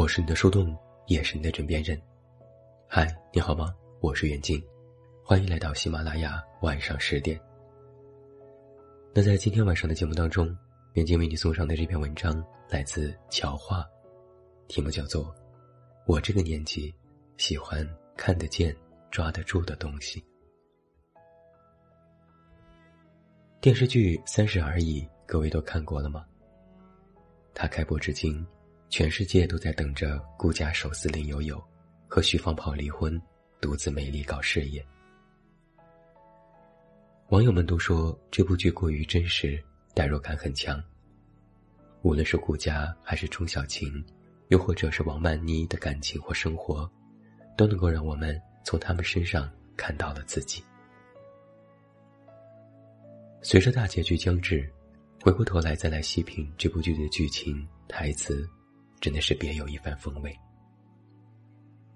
我是你的树洞，也是你的枕边人。嗨，你好吗？我是袁静，欢迎来到喜马拉雅晚上十点。那在今天晚上的节目当中，袁静为你送上的这篇文章来自乔画，题目叫做《我这个年纪喜欢看得见、抓得住的东西》。电视剧《三十而已》，各位都看过了吗？它开播至今。全世界都在等着顾家手撕林有有，和徐放炮离婚，独自美丽搞事业。网友们都说这部剧过于真实，代入感很强。无论是顾家还是钟小琴，又或者是王曼妮的感情或生活，都能够让我们从他们身上看到了自己。随着大结局将至，回过头来再来细品这部剧的剧情、台词。真的是别有一番风味。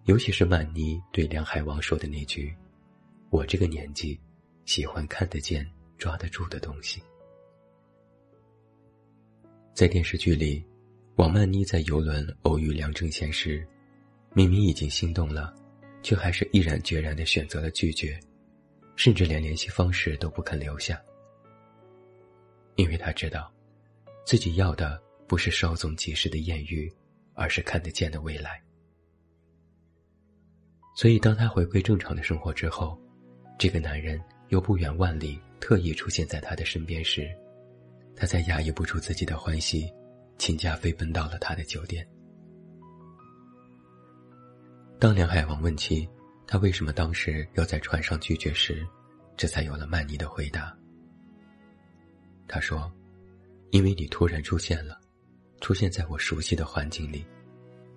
尤其是曼妮对梁海王说的那句：“我这个年纪，喜欢看得见、抓得住的东西。”在电视剧里，王曼妮在游轮偶遇梁正贤时，明明已经心动了，却还是毅然决然的选择了拒绝，甚至连联系方式都不肯留下，因为他知道，自己要的。不是稍纵即逝的艳遇，而是看得见的未来。所以，当他回归正常的生活之后，这个男人又不远万里特意出现在他的身边时，他才压抑不住自己的欢喜，请假飞奔到了他的酒店。当梁海王问起他为什么当时要在船上拒绝时，这才有了曼妮的回答。他说：“因为你突然出现了。”出现在我熟悉的环境里，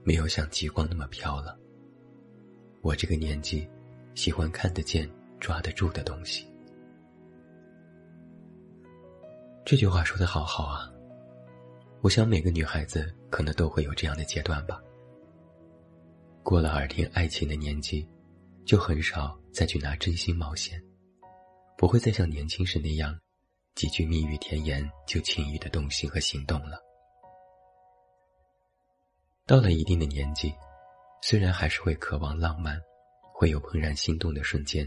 没有像极光那么飘了。我这个年纪，喜欢看得见、抓得住的东西。这句话说的好好啊！我想每个女孩子可能都会有这样的阶段吧。过了耳听爱情的年纪，就很少再去拿真心冒险，不会再像年轻时那样，几句蜜语甜言就轻易的动心和行动了。到了一定的年纪，虽然还是会渴望浪漫，会有怦然心动的瞬间，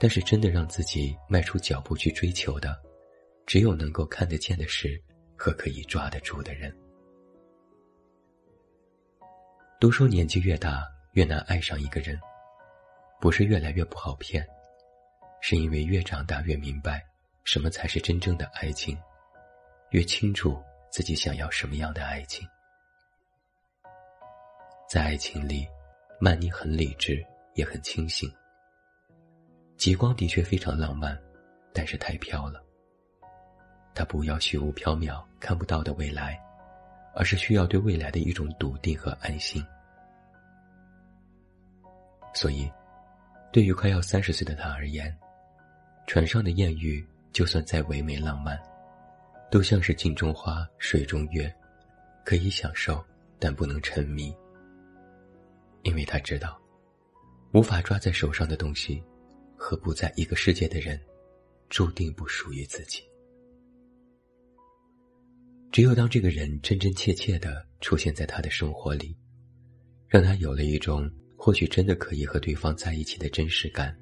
但是真的让自己迈出脚步去追求的，只有能够看得见的事和可以抓得住的人。都说年纪越大越难爱上一个人，不是越来越不好骗，是因为越长大越明白什么才是真正的爱情，越清楚自己想要什么样的爱情。在爱情里，曼妮很理智，也很清醒。极光的确非常浪漫，但是太飘了。他不要虚无缥缈、看不到的未来，而是需要对未来的一种笃定和安心。所以，对于快要三十岁的他而言，船上的艳遇就算再唯美浪漫，都像是镜中花、水中月，可以享受，但不能沉迷。因为他知道，无法抓在手上的东西，和不在一个世界的人，注定不属于自己。只有当这个人真真切切的出现在他的生活里，让他有了一种或许真的可以和对方在一起的真实感，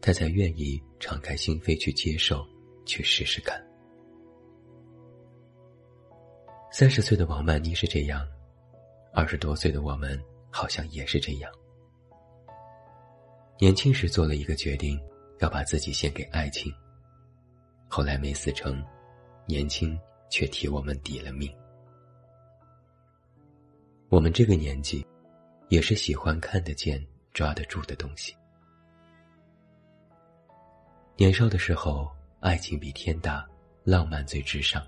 他才愿意敞开心扉去接受，去试试看。三十岁的王曼妮是这样，二十多岁的我们。好像也是这样。年轻时做了一个决定，要把自己献给爱情。后来没死成，年轻却替我们抵了命。我们这个年纪，也是喜欢看得见、抓得住的东西。年少的时候，爱情比天大，浪漫最至上。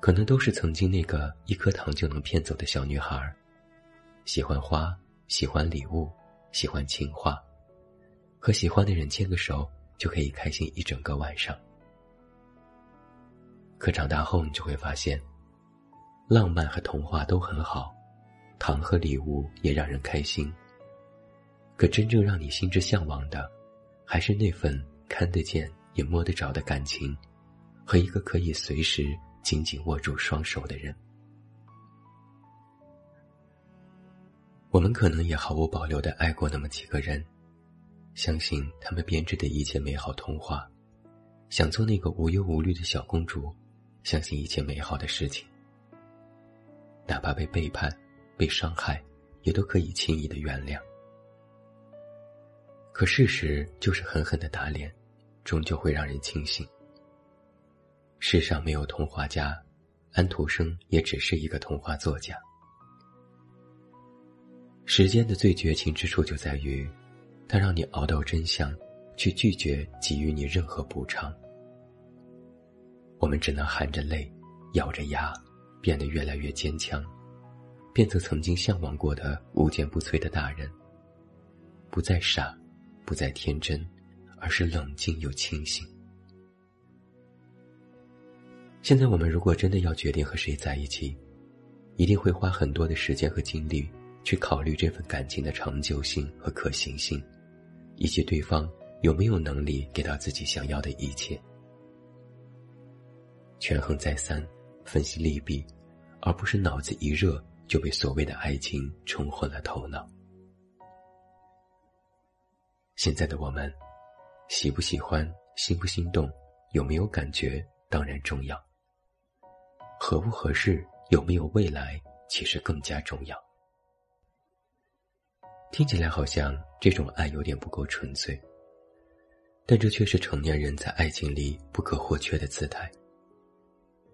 可能都是曾经那个一颗糖就能骗走的小女孩。喜欢花，喜欢礼物，喜欢情话，和喜欢的人牵个手就可以开心一整个晚上。可长大后，你就会发现，浪漫和童话都很好，糖和礼物也让人开心。可真正让你心之向往的，还是那份看得见也摸得着的感情，和一个可以随时紧紧握住双手的人。我们可能也毫无保留的爱过那么几个人，相信他们编织的一切美好童话，想做那个无忧无虑的小公主，相信一切美好的事情，哪怕被背叛、被伤害，也都可以轻易的原谅。可事实就是狠狠的打脸，终究会让人清醒。世上没有童话家，安徒生也只是一个童话作家。时间的最绝情之处就在于，它让你熬到真相，却拒绝给予你任何补偿。我们只能含着泪，咬着牙，变得越来越坚强，变成曾经向往过的无坚不摧的大人，不再傻。不再天真，而是冷静又清醒。现在我们如果真的要决定和谁在一起，一定会花很多的时间和精力去考虑这份感情的长久性和可行性，以及对方有没有能力给到自己想要的一切。权衡再三，分析利弊，而不是脑子一热就被所谓的爱情冲昏了头脑。现在的我们，喜不喜欢、心不心动、有没有感觉，当然重要；合不合适、有没有未来，其实更加重要。听起来好像这种爱有点不够纯粹，但这却是成年人在爱情里不可或缺的姿态。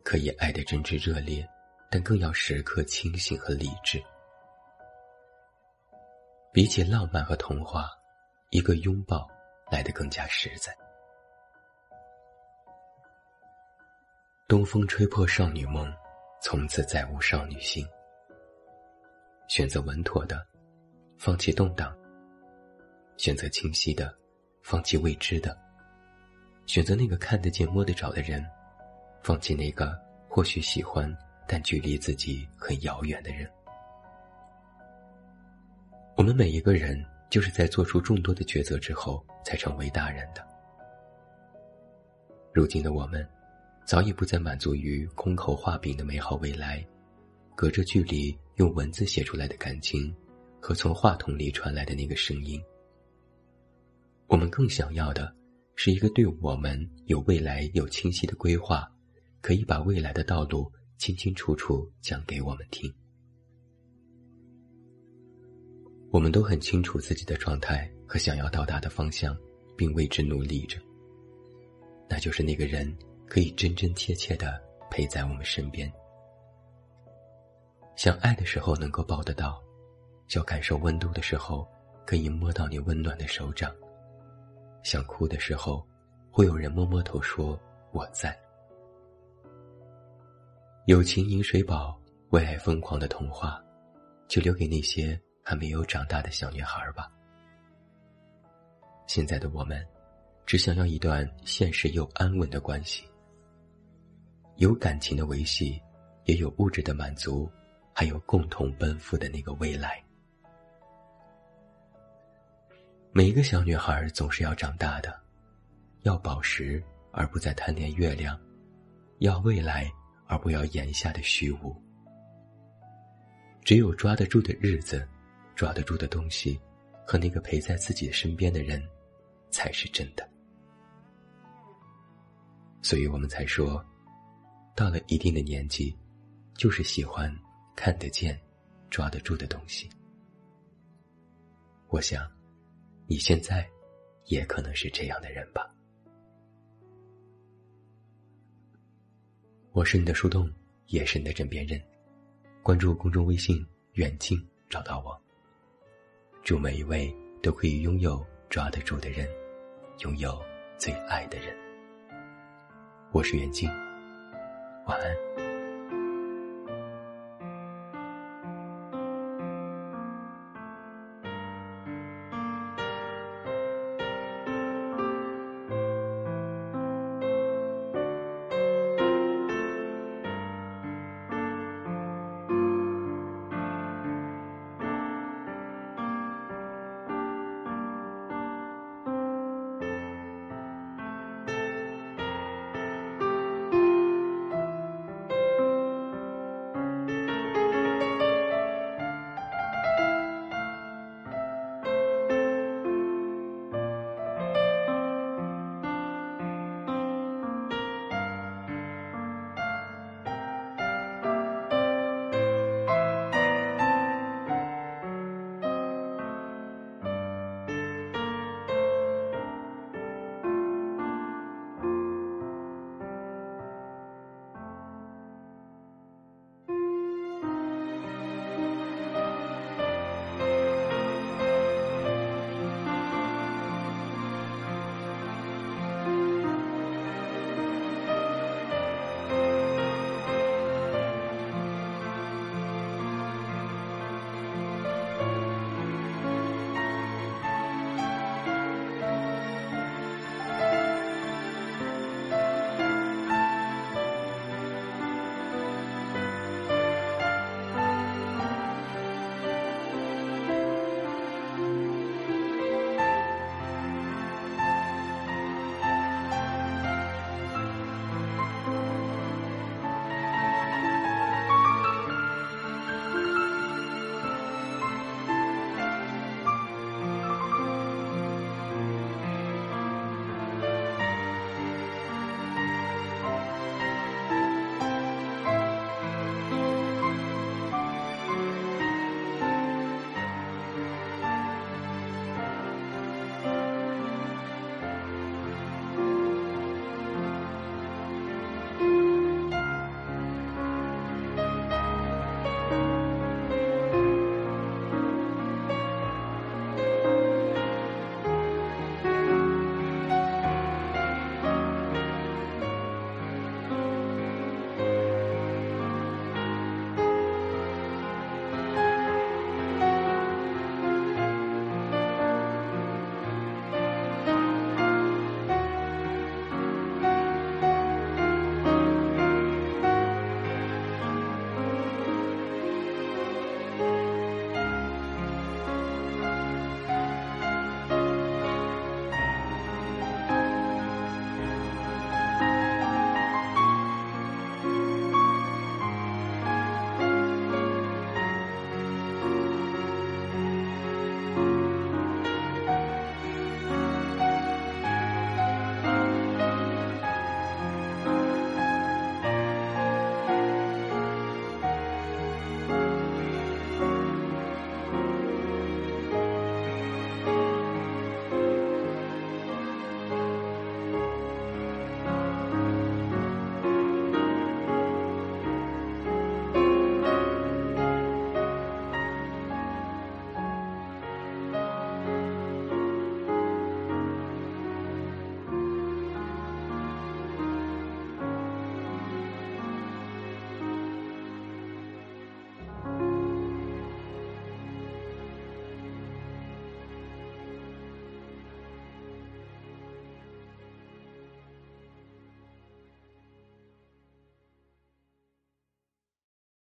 可以爱得真挚热烈，但更要时刻清醒和理智。比起浪漫和童话。一个拥抱来得更加实在。东风吹破少女梦，从此再无少女心。选择稳妥的，放弃动荡；选择清晰的，放弃未知的；选择那个看得见、摸得着的人，放弃那个或许喜欢但距离自己很遥远的人。我们每一个人。就是在做出众多的抉择之后，才成为大人的。如今的我们，早已不再满足于空口画饼的美好未来，隔着距离用文字写出来的感情，和从话筒里传来的那个声音。我们更想要的，是一个对我们有未来、有清晰的规划，可以把未来的道路清清楚楚讲给我们听。我们都很清楚自己的状态和想要到达的方向，并为之努力着。那就是那个人可以真真切切的陪在我们身边，想爱的时候能够抱得到，想感受温度的时候可以摸到你温暖的手掌，想哭的时候会有人摸摸头说我在。友情饮水饱，为爱疯狂的童话，就留给那些。还没有长大的小女孩吧。现在的我们，只想要一段现实又安稳的关系，有感情的维系，也有物质的满足，还有共同奔赴的那个未来。每一个小女孩总是要长大的，要宝石而不再贪恋月亮，要未来而不要眼下的虚无。只有抓得住的日子。抓得住的东西，和那个陪在自己身边的人，才是真的。所以我们才说，到了一定的年纪，就是喜欢看得见、抓得住的东西。我想，你现在也可能是这样的人吧。我是你的树洞，也是你的枕边人。关注公众微信“远近”，找到我。祝每一位都可以拥有抓得住的人，拥有最爱的人。我是袁静，晚安。